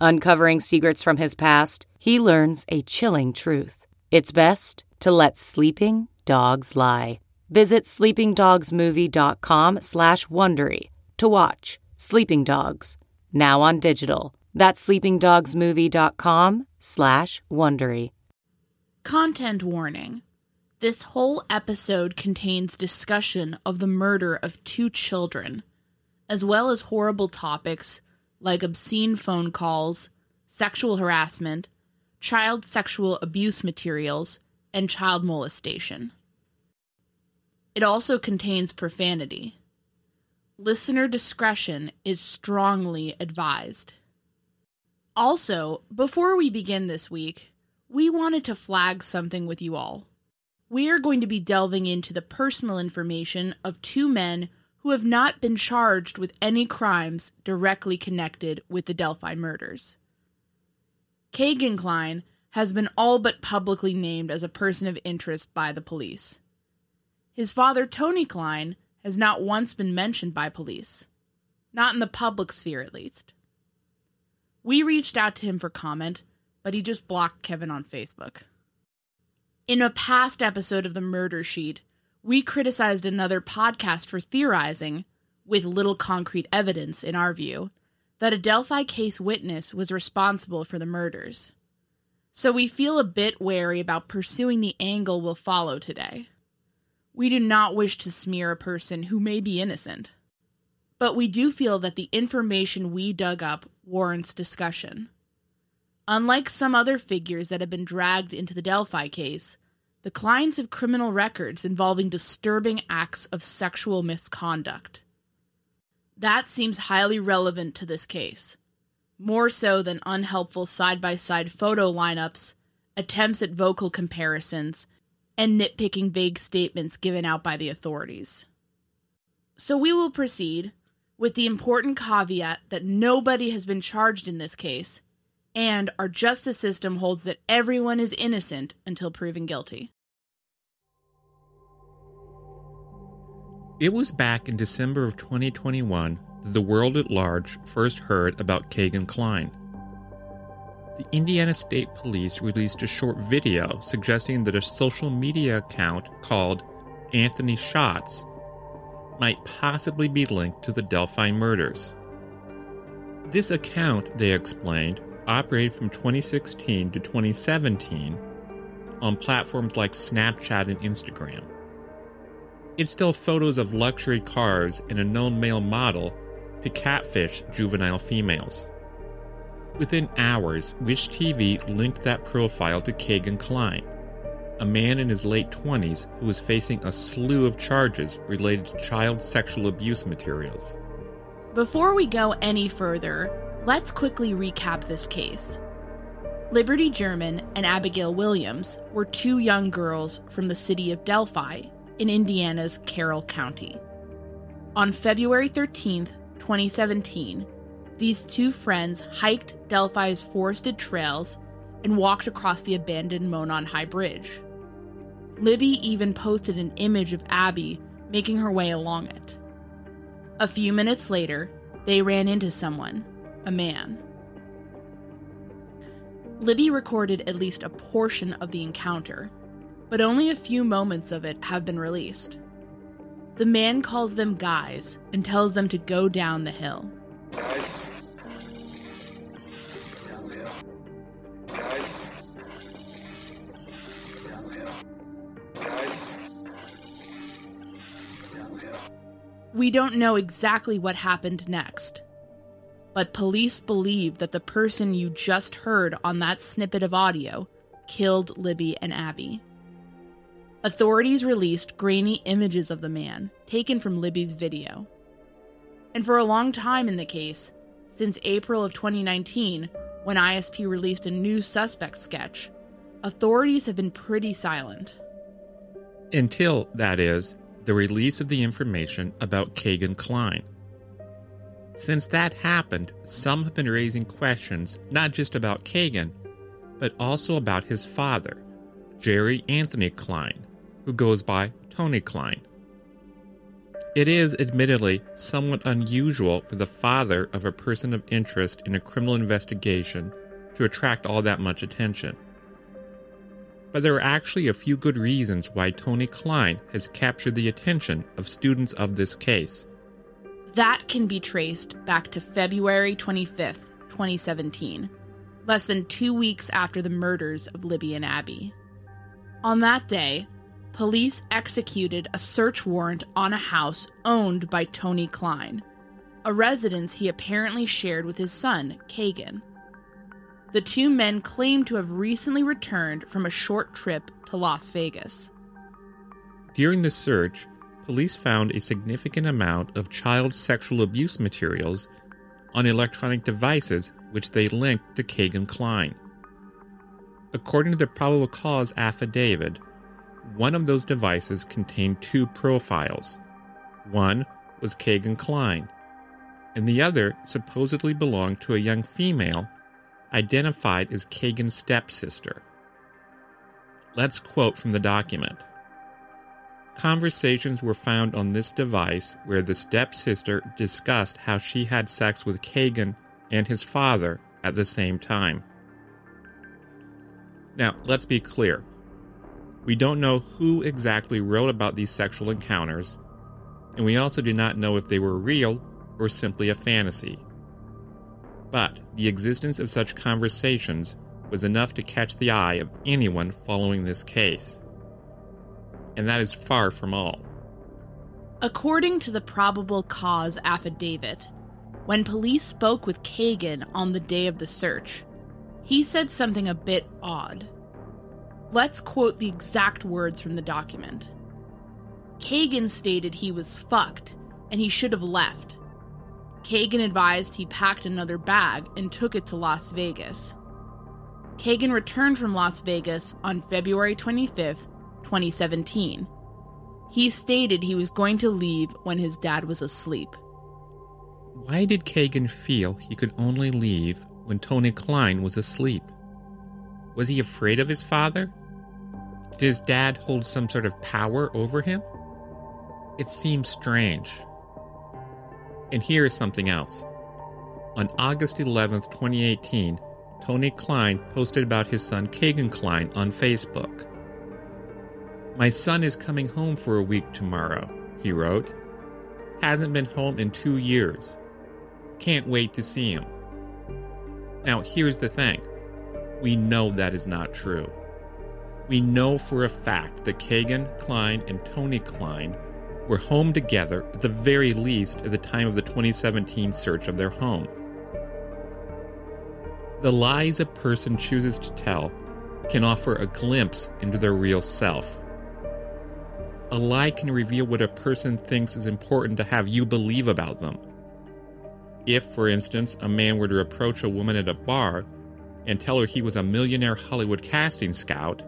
Uncovering secrets from his past, he learns a chilling truth. It's best to let sleeping dogs lie. Visit sleepingdogsmovie.com slash Wondery to watch Sleeping Dogs, now on digital. That's sleepingdogsmovie.com slash Wondery. Content warning. This whole episode contains discussion of the murder of two children, as well as horrible topics like obscene phone calls, sexual harassment, child sexual abuse materials, and child molestation. It also contains profanity. Listener discretion is strongly advised. Also, before we begin this week, we wanted to flag something with you all. We are going to be delving into the personal information of two men who have not been charged with any crimes directly connected with the Delphi murders. Kegan Kline has been all but publicly named as a person of interest by the police. His father, Tony Kline, has not once been mentioned by police, not in the public sphere at least. We reached out to him for comment, but he just blocked Kevin on Facebook. In a past episode of the Murder Sheet, we criticized another podcast for theorizing, with little concrete evidence in our view, that a Delphi case witness was responsible for the murders. So we feel a bit wary about pursuing the angle we'll follow today. We do not wish to smear a person who may be innocent. But we do feel that the information we dug up warrants discussion. Unlike some other figures that have been dragged into the Delphi case, the Klines have criminal records involving disturbing acts of sexual misconduct. That seems highly relevant to this case, more so than unhelpful side by side photo lineups, attempts at vocal comparisons, and nitpicking vague statements given out by the authorities. So we will proceed with the important caveat that nobody has been charged in this case, and our justice system holds that everyone is innocent until proven guilty. It was back in December of 2021 that the world at large first heard about Kegan Kline. The Indiana State Police released a short video suggesting that a social media account called Anthony Shots might possibly be linked to the Delphi murders. This account, they explained, operated from 2016 to 2017 on platforms like Snapchat and Instagram. It's still photos of luxury cars and a known male model to catfish juvenile females. Within hours, Wish TV linked that profile to Kegan Kline, a man in his late 20s who was facing a slew of charges related to child sexual abuse materials. Before we go any further, let's quickly recap this case. Liberty German and Abigail Williams were two young girls from the city of Delphi in Indiana's Carroll County. On February 13, 2017, these two friends hiked Delphi's forested trails and walked across the abandoned Monon High Bridge. Libby even posted an image of Abby making her way along it. A few minutes later, they ran into someone, a man. Libby recorded at least a portion of the encounter, but only a few moments of it have been released. The man calls them guys and tells them to go down the hill. Guys. Guys. Guys. We don't know exactly what happened next, but police believe that the person you just heard on that snippet of audio killed Libby and Abby. Authorities released grainy images of the man taken from Libby's video. And for a long time in the case, since April of 2019, when ISP released a new suspect sketch, authorities have been pretty silent. Until, that is, the release of the information about Kegan Kline. Since that happened, some have been raising questions not just about Kegan, but also about his father, Jerry Anthony Kline, who goes by Tony Kline. It is, admittedly, somewhat unusual for the father of a person of interest in a criminal investigation to attract all that much attention. But there are actually a few good reasons why Tony Kline has captured the attention of students of this case. That can be traced back to February 25th, 2017, less than two weeks after the murders of Libby and Abby. On that day, police executed a search warrant on a house owned by Tony Kline, a residence he apparently shared with his son, Kegan. The two men claim to have recently returned from a short trip to Las Vegas. During the search, police found a significant amount of child sexual abuse materials on electronic devices which they linked to Kegan Kline. According to the probable cause affidavit, one of those devices contained two profiles. One was Kegan Kline, and the other supposedly belonged to a young female identified as Kegan's stepsister. Let's quote from the document. Conversations were found on this device where the stepsister discussed how she had sex with Kegan and his father at the same time. Now, let's be clear. We don't know who exactly wrote about these sexual encounters, and we also do not know if they were real or simply a fantasy. But the existence of such conversations was enough to catch the eye of anyone following this case. And that is far from all. According to the probable cause affidavit, when police spoke with Kegan on the day of the search, he said something a bit odd. Let's quote the exact words from the document. Kegan stated he was fucked and he should have left. Kegan advised he packed another bag and took it to Las Vegas. Kegan returned from Las Vegas on February 25th, 2017. He stated he was going to leave when his dad was asleep. Why did Kegan feel he could only leave when Tony Kline was asleep? Was he afraid of his father? Did his dad hold some sort of power over him? It seems strange. And here is something else. On August 11, 2018, Tony Kline posted about his son Kegan Kline on Facebook. My son is coming home for a week tomorrow, he wrote. Hasn't been home in two years. Can't wait to see him. Now, here's the thing we know that is not true. We know for a fact that Kegan, Kline, and Tony Kline were home together at the very least at the time of the 2017 search of their home. The lies a person chooses to tell can offer a glimpse into their real self. A lie can reveal what a person thinks is important to have you believe about them. If, for instance, a man were to approach a woman at a bar and tell her he was a millionaire Hollywood casting scout,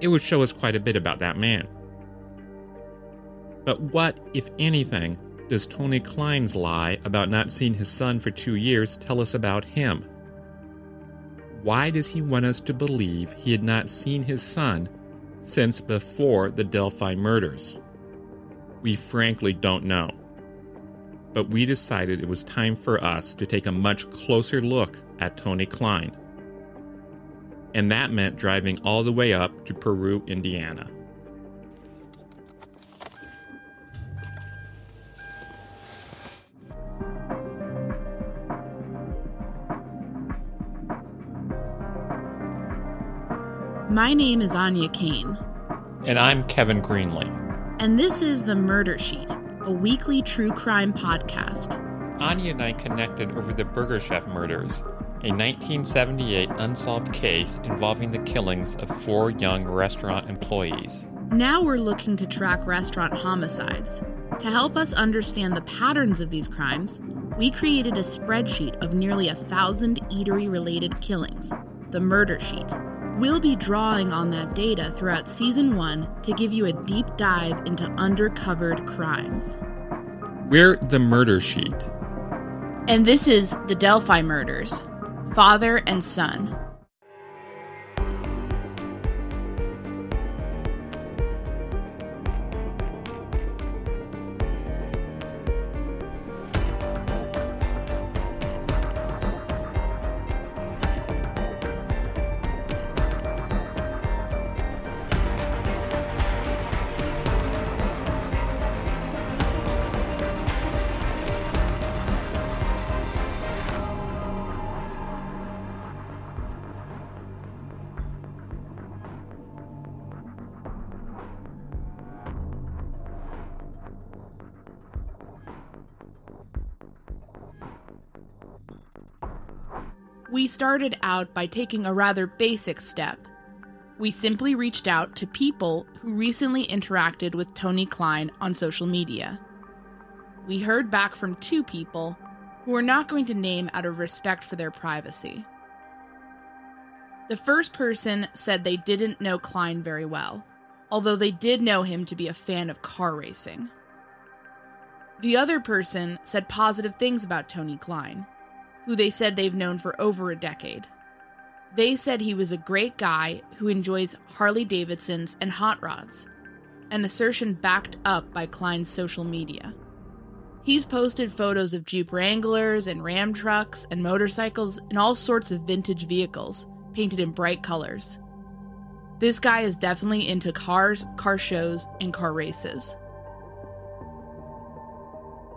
it would show us quite a bit about that man. But what, if anything, does Tony Kline's lie about not seeing his son for two years tell us about him? Why does he want us to believe he had not seen his son since before the Delphi murders? We frankly don't know. But we decided it was time for us to take a much closer look at Tony Kline. And that meant driving all the way up to Peru, Indiana. My name is Áine Cain. And I'm Kevin Greenlee. And this is The Murder Sheet, a weekly true crime podcast. Áine and I connected over the Burger Chef murders, a 1978 unsolved case involving the killings of four young restaurant employees. Now we're looking to track restaurant homicides. To help us understand the patterns of these crimes, we created a spreadsheet of nearly a thousand eatery related killings, the Murder Sheet. We'll be drawing on that data throughout season one to give you a deep dive into undercovered crimes. We're the murder sheet. And this is the Delphi murders father and son. Started out by taking a rather basic step. We simply reached out to people who recently interacted with Tony Kline on social media. We heard back from two people who we're not going to name out of respect for their privacy. The first person said they didn't know Kline very well, although they did know him to be a fan of car racing. The other person said positive things about Tony Kline, who they said they've known for over a decade. They said he was a great guy who enjoys Harley Davidsons and hot rods, an assertion backed up by Kline's social media. He's posted photos of Jeep Wranglers and Ram trucks and motorcycles and all sorts of vintage vehicles, painted in bright colors. This guy is definitely into cars, car shows, and car races.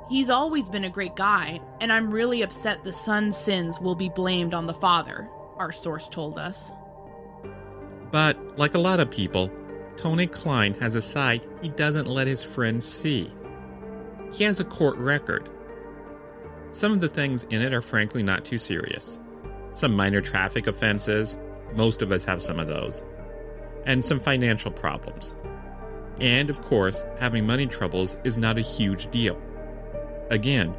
He's always been a great guy, and I'm really upset the son's sins will be blamed on the father, our source told us. But, like a lot of people, Tony Kline has a side he doesn't let his friends see. He has a court record. Some of the things in it are frankly not too serious. Some minor traffic offenses, most of us have some of those, and some financial problems. And, of course, having money troubles is not a huge deal. Again,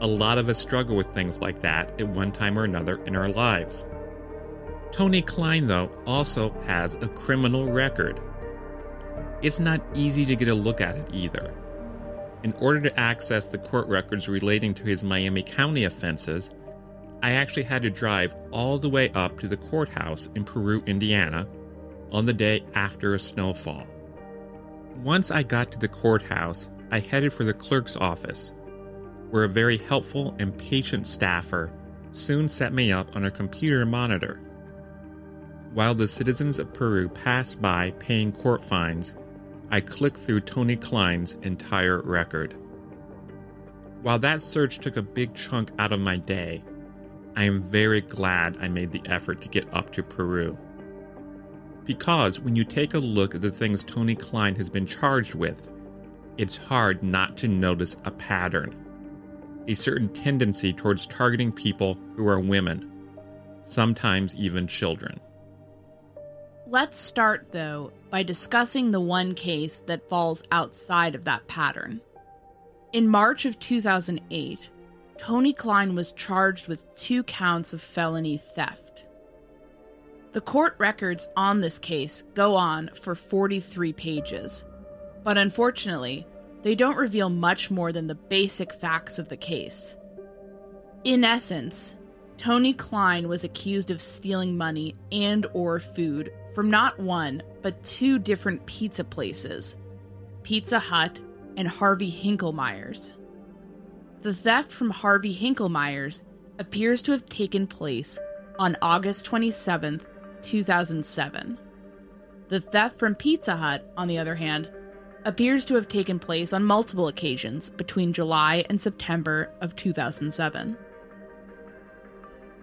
a lot of us struggle with things like that at one time or another in our lives. Tony Kline, though, also has a criminal record. It's not easy to get a look at it either. In order to access the court records relating to his Miami County offenses, I actually had to drive all the way up to the courthouse in Peru, Indiana, on the day after a snowfall. Once I got to the courthouse, I headed for the clerk's office, where a very helpful and patient staffer soon set me up on a computer monitor. While the citizens of Peru passed by paying court fines, I clicked through Tony Kline's entire record. While that search took a big chunk out of my day, I am very glad I made the effort to get up to Peru. Because when you take a look at the things Tony Kline has been charged with, it's hard not to notice a pattern. A certain tendency towards targeting people who are women, sometimes even children. Let's start, though, by discussing the one case that falls outside of that pattern. In March of 2008, Tony Kline was charged with two counts of felony theft. The court records on this case go on for 43 pages, but unfortunately, they don't reveal much more than the basic facts of the case. In essence, Tony Kline was accused of stealing money and or food from not one, but two different pizza places Pizza Hut and Harvey Hinklemeyer's. The theft from Harvey Hinklemeyer's appears to have taken place on August 27, 2007. The theft from Pizza Hut, on the other hand, appears to have taken place on multiple occasions between July and September of 2007.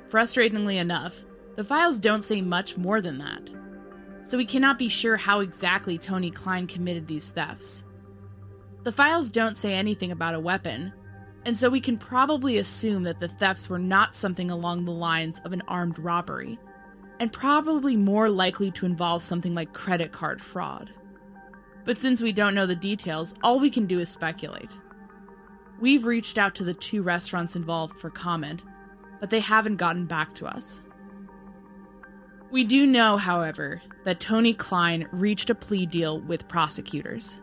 Frustratingly enough, the files don't say much more than that so we cannot be sure how exactly Tony Kline committed these thefts. The files don't say anything about a weapon, and so we can probably assume that the thefts were not something along the lines of an armed robbery, and probably more likely to involve something like credit card fraud. But since we don't know the details, all we can do is speculate. We've reached out to the two restaurants involved for comment, but they haven't gotten back to us. We do know, however, that Tony Kline reached a plea deal with prosecutors.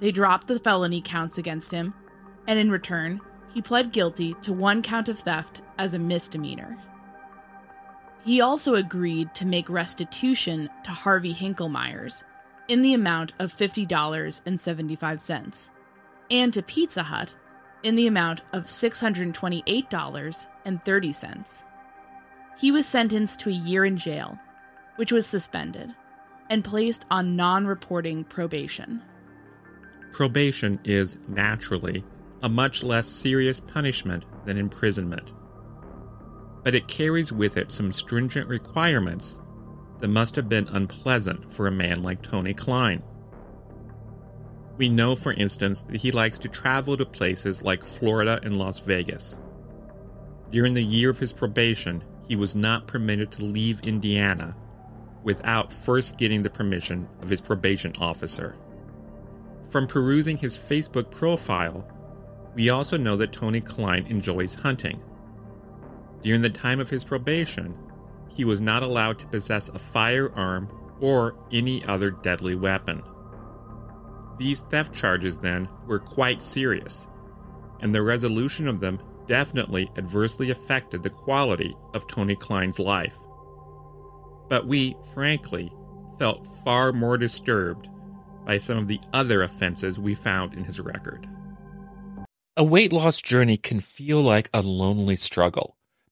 They dropped the felony counts against him, and in return, he pled guilty to one count of theft as a misdemeanor. He also agreed to make restitution to Harvey Hinklemeyer's in the amount of $50.75 and to Pizza Hut in the amount of $628.30. He was sentenced to a year in jail, which was suspended, and placed on non reporting probation. Probation is, naturally, a much less serious punishment than imprisonment. But it carries with it some stringent requirements that must have been unpleasant for a man like Tony Kline. We know, for instance, that he likes to travel to places like Florida and Las Vegas. During the year of his probation, he was not permitted to leave Indiana without first getting the permission of his probation officer. From perusing his Facebook profile, we also know that Tony Kline enjoys hunting. During the time of his probation, he was not allowed to possess a firearm or any other deadly weapon. These theft charges, then, were quite serious, and the resolution of them definitely adversely affected the quality of Tony Kline's life. But we, frankly, felt far more disturbed by some of the other offenses we found in his record. A weight loss journey can feel like a lonely struggle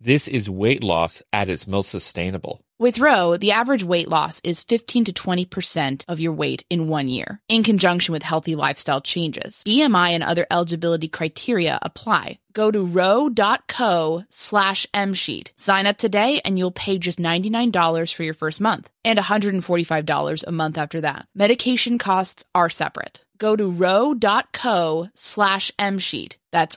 This is weight loss at its most sustainable. With Ro, the average weight loss is 15 to 20% of your weight in one year, in conjunction with healthy lifestyle changes. BMI and other eligibility criteria apply. Go to ro.co slash msheet. Sign up today and you'll pay just $99 for your first month and $145 a month after that. Medication costs are separate. Go to ro.co slash msheet. That's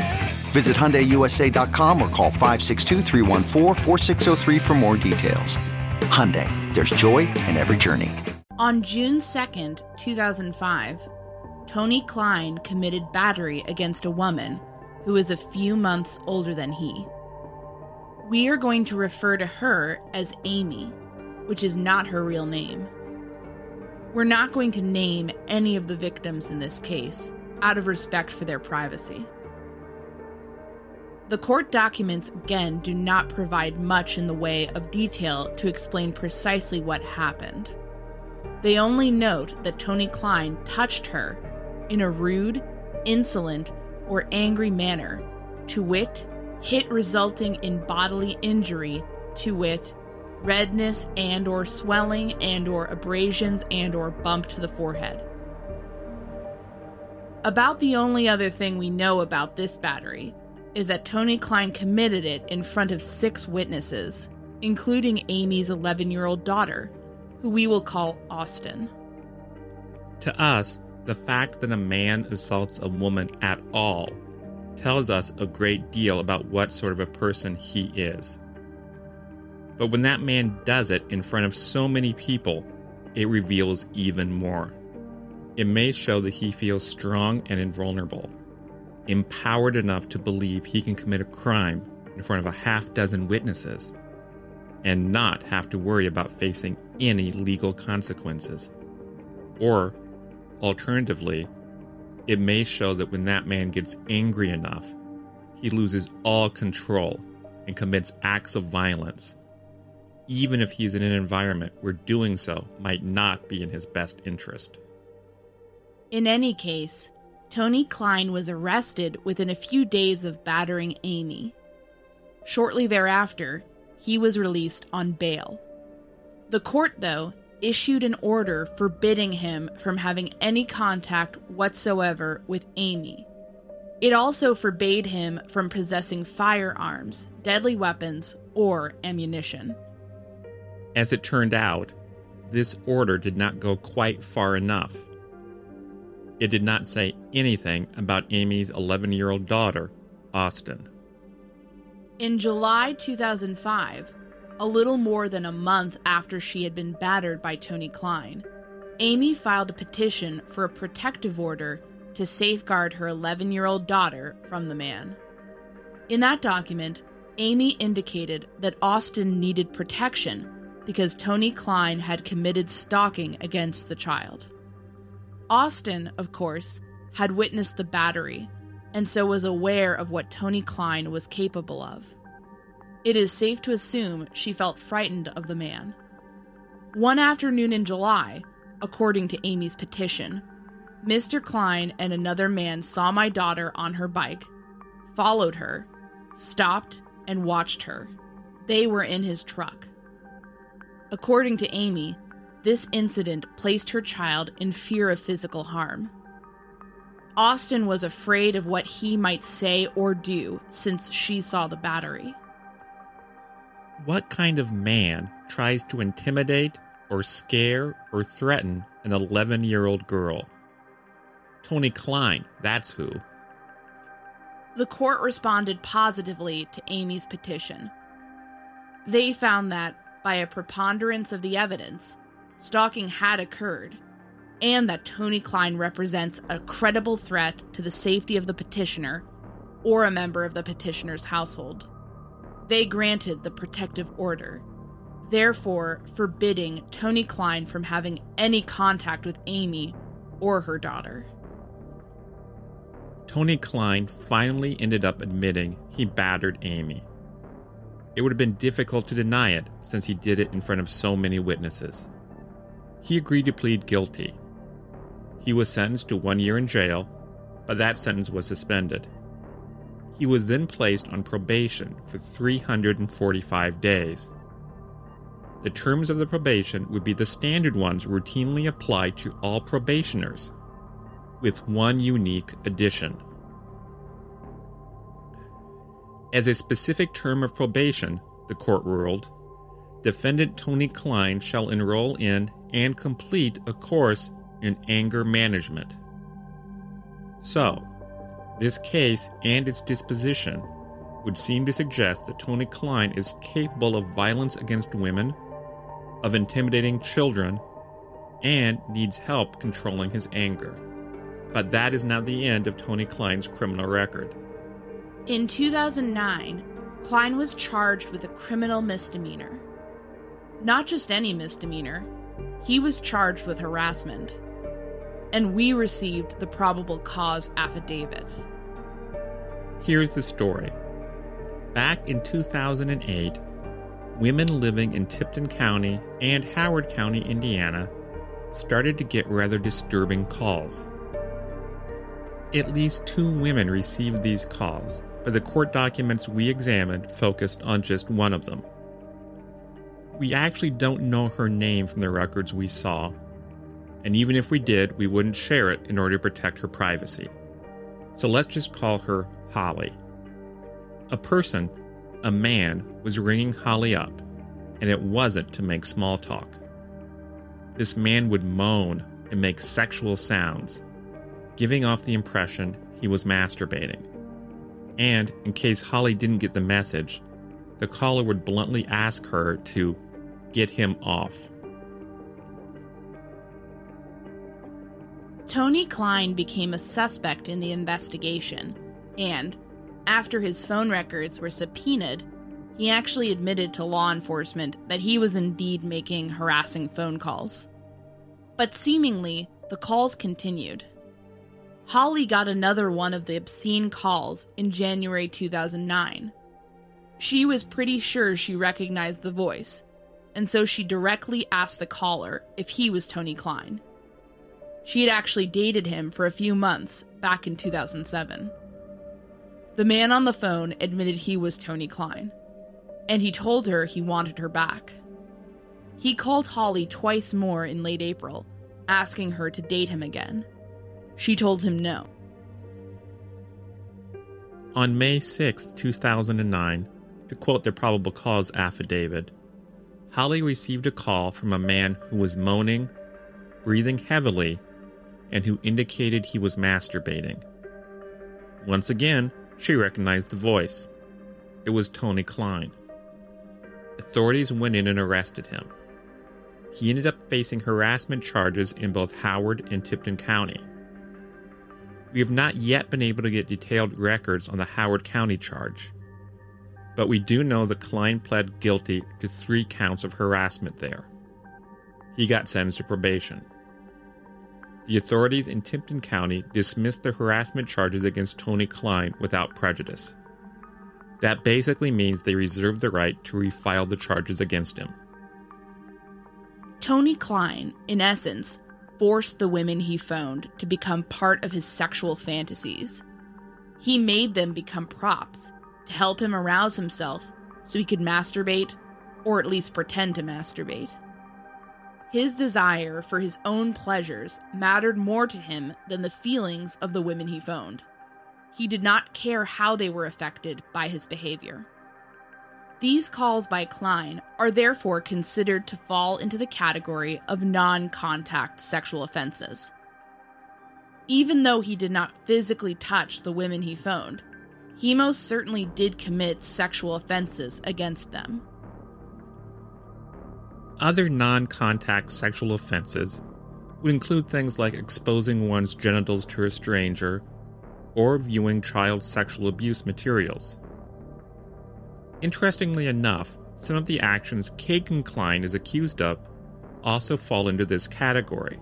Visit HyundaiUSA.com or call 562 for more details. Hyundai, there's joy in every journey. On June 2nd, 2005, Tony Kline committed battery against a woman who is a few months older than he. We are going to refer to her as Amy, which is not her real name. We're not going to name any of the victims in this case, out of respect for their privacy. The court documents again do not provide much in the way of detail to explain precisely what happened. They only note that Tony Kline touched her in a rude, insolent, or angry manner, to wit, hit resulting in bodily injury, to wit, redness and or swelling and or abrasions and or bump to the forehead. About the only other thing we know about this battery is that Tony Kline committed it in front of six witnesses, including Amy's 11 year old daughter, who we will call Austin. To us, the fact that a man assaults a woman at all tells us a great deal about what sort of a person he is. But when that man does it in front of so many people, it reveals even more. It may show that he feels strong and invulnerable, empowered enough to believe he can commit a crime in front of a half dozen witnesses and not have to worry about facing any legal consequences. Or, alternatively, it may show that when that man gets angry enough, he loses all control and commits acts of violence, even if he's in an environment where doing so might not be in his best interest. In any case, Tony Kline was arrested within a few days of battering Amy. Shortly thereafter, he was released on bail. The court, though, issued an order forbidding him from having any contact whatsoever with Amy. It also forbade him from possessing firearms, deadly weapons, or ammunition. As it turned out, this order did not go quite far enough. It did not say anything about Amy's 11 year old daughter, Austin. In July 2005, a little more than a month after she had been battered by Tony Kline, Amy filed a petition for a protective order to safeguard her 11 year old daughter from the man. In that document, Amy indicated that Austin needed protection because Tony Kline had committed stalking against the child. Austin, of course, had witnessed the battery and so was aware of what Tony Kline was capable of. It is safe to assume she felt frightened of the man. One afternoon in July, according to Amy's petition, Mr. Kline and another man saw my daughter on her bike, followed her, stopped, and watched her. They were in his truck. According to Amy, this incident placed her child in fear of physical harm. Austin was afraid of what he might say or do since she saw the battery. What kind of man tries to intimidate or scare or threaten an 11 year old girl? Tony Kline, that's who. The court responded positively to Amy's petition. They found that, by a preponderance of the evidence, stalking had occurred, and that Tony Kline represents a credible threat to the safety of the petitioner or a member of the petitioner's household. They granted the protective order, therefore forbidding Tony Kline from having any contact with Amy or her daughter. Tony Kline finally ended up admitting he battered Amy. It would have been difficult to deny it since he did it in front of so many witnesses. He agreed to plead guilty. He was sentenced to one year in jail, but that sentence was suspended. He was then placed on probation for 345 days. The terms of the probation would be the standard ones routinely applied to all probationers with one unique addition. As a specific term of probation, the court ruled, defendant Tony Kline shall enroll in and complete a course in anger management. So, this case and its disposition would seem to suggest that Tony Kline is capable of violence against women, of intimidating children, and needs help controlling his anger. But that is not the end of Tony Kline's criminal record. In 2009, Kline was charged with a criminal misdemeanor. Not just any misdemeanor, he was charged with harassment. And we received the probable cause affidavit. Here's the story. Back in 2008, women living in Tipton County and Howard County, Indiana, started to get rather disturbing calls. At least two women received these calls, but the court documents we examined focused on just one of them. We actually don't know her name from the records we saw, and even if we did, we wouldn't share it in order to protect her privacy. So let's just call her Holly. A person, a man, was ringing Holly up, and it wasn't to make small talk. This man would moan and make sexual sounds giving off the impression he was masturbating. And, in case Holly didn't get the message, the caller would bluntly ask her to get him off. Tony Kline became a suspect in the investigation, and, after his phone records were subpoenaed, he actually admitted to law enforcement that he was indeed making harassing phone calls. But seemingly, the calls continued. Holly got another one of the obscene calls in January 2009. She was pretty sure she recognized the voice, and so she directly asked the caller if he was Tony Kline. She had actually dated him for a few months back in 2007. The man on the phone admitted he was Tony Kline, and he told her he wanted her back. He called Holly twice more in late April, asking her to date him again. She told him no. On May 6, 2009, to quote the probable cause affidavit, Holly received a call from a man who was moaning, breathing heavily, and who indicated he was masturbating. Once again, she recognized the voice. It was Tony Kline. Authorities went in and arrested him. He ended up facing harassment charges in both Howard and Tipton County. We have not yet been able to get detailed records on the Howard County charge, but we do know that Kline pled guilty to three counts of harassment there. He got sentenced to probation. The authorities in Tipton County dismissed the harassment charges against Tony Kline without prejudice. That basically means they reserve the right to refile the charges against him. Tony Kline, in essence, forced the women he phoned to become part of his sexual fantasies. He made them become props to help him arouse himself so he could masturbate, or at least pretend to masturbate. His desire for his own pleasures mattered more to him than the feelings of the women he phoned. He did not care how they were affected by his behavior. These calls by Kline are therefore considered to fall into the category of non contact sexual offenses. Even though he did not physically touch the women he phoned, he most certainly did commit sexual offenses against them. Other non contact sexual offenses would include things like exposing one's genitals to a stranger or viewing child sexual abuse materials. Interestingly enough, some of the actions Kegan Kline is accused of also fall into this category.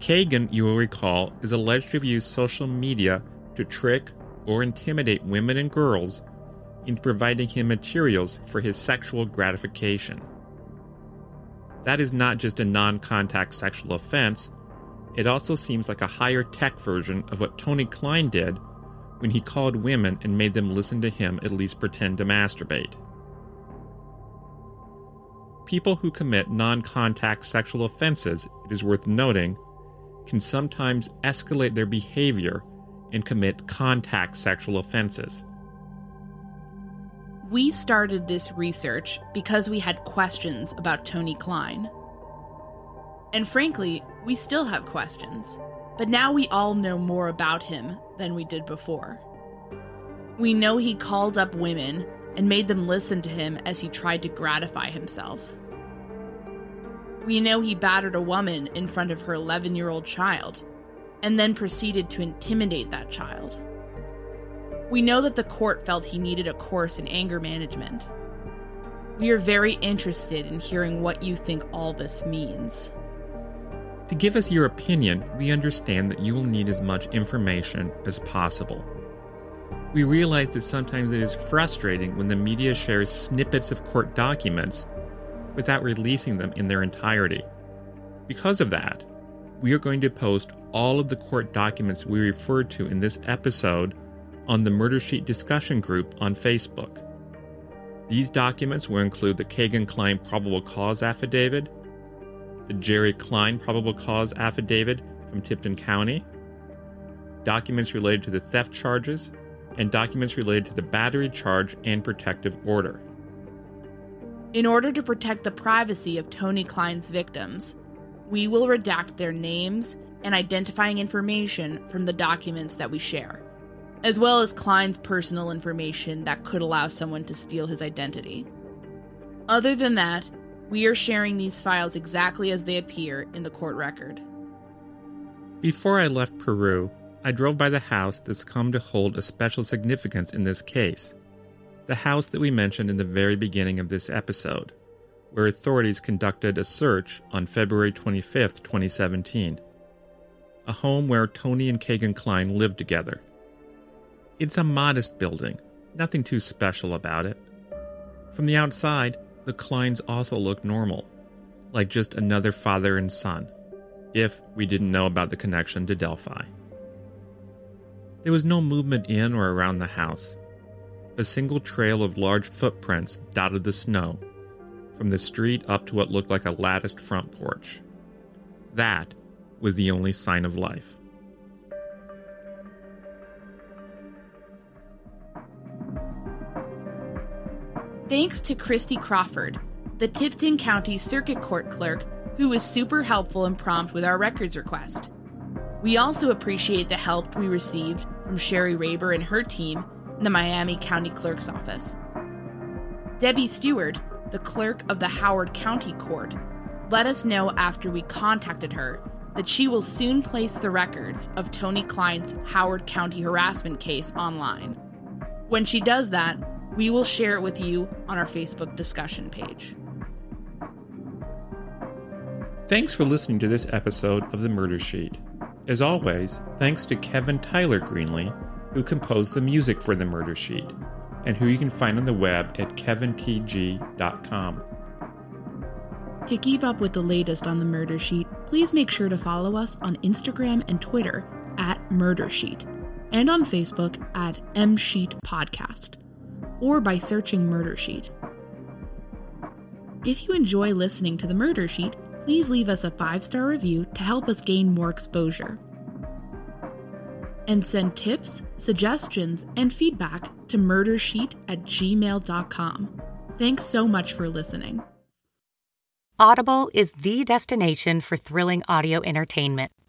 Kegan, you will recall, is alleged to have used social media to trick or intimidate women and girls into providing him materials for his sexual gratification. That is not just a non contact sexual offense, it also seems like a higher tech version of what Tony Kline did when he called women and made them listen to him at least pretend to masturbate. People who commit non contact sexual offenses, it is worth noting, can sometimes escalate their behavior and commit contact sexual offenses. We started this research because we had questions about Tony Kline. And frankly, we still have questions, but now we all know more about him than we did before. We know he called up women and made them listen to him as he tried to gratify himself. We know he battered a woman in front of her 11 year old child and then proceeded to intimidate that child. We know that the court felt he needed a course in anger management. We are very interested in hearing what you think all this means. To give us your opinion, we understand that you will need as much information as possible. We realize that sometimes it is frustrating when the media shares snippets of court documents without releasing them in their entirety. Because of that, we are going to post all of the court documents we referred to in this episode on the Murder Sheet discussion group on Facebook. These documents will include the Kegan Kline probable cause affidavit, the Jerry Kline probable cause affidavit from Tipton County, documents related to the theft charges, and documents related to the battery charge and protective order. In order to protect the privacy of Tony Kline's victims, we will redact their names and identifying information from the documents that we share, as well as Kline's personal information that could allow someone to steal his identity. Other than that, we are sharing these files exactly as they appear in the court record. Before I left Peru, I drove by the house that's come to hold a special significance in this case. The house that we mentioned in the very beginning of this episode where authorities conducted a search on February 25, 2017. A home where Tony and Kegan Kline lived together. It's a modest building, nothing too special about it. From the outside, the Klines also look normal, like just another father and son, if we didn't know about the connection to Delphi. There was no movement in or around the house. A single trail of large footprints dotted the snow from the street up to what looked like a latticed front porch. That was the only sign of life. Thanks to Christy Crawford, the Tipton County Circuit Court clerk, who was super helpful and prompt with our records request. We also appreciate the help we received from Sherry Raber and her team in the Miami County Clerk's Office. Debbie Stewart, the clerk of the Howard County Court, let us know after we contacted her that she will soon place the records of Tony Kline's Howard County harassment case online. When she does that, we will share it with you on our Facebook discussion page. Thanks for listening to this episode of The Murder Sheet. As always, thanks to Kevin Tyler Greenlee, who composed the music for The Murder Sheet and who you can find on the web at kevintg.com. To keep up with the latest on the Murder Sheet, please make sure to follow us on Instagram and Twitter at Murder Sheet and on Facebook at M Sheet Podcast or by searching Murder Sheet. If you enjoy listening to the Murder Sheet, please leave us a five star review to help us gain more exposure. And send tips, suggestions, and feedback to murdersheet at gmail.com. Thanks so much for listening. Audible is the destination for thrilling audio entertainment.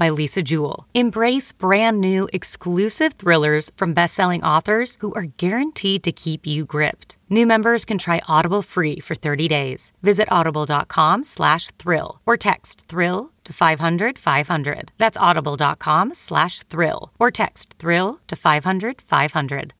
by Lisa Jewell. Embrace brand new exclusive thrillers from best-selling authors who are guaranteed to keep you gripped. New members can try Audible free for 30 days. Visit audible.com slash thrill or text thrill to 500 500. That's audible.com slash thrill or text thrill to 500 500.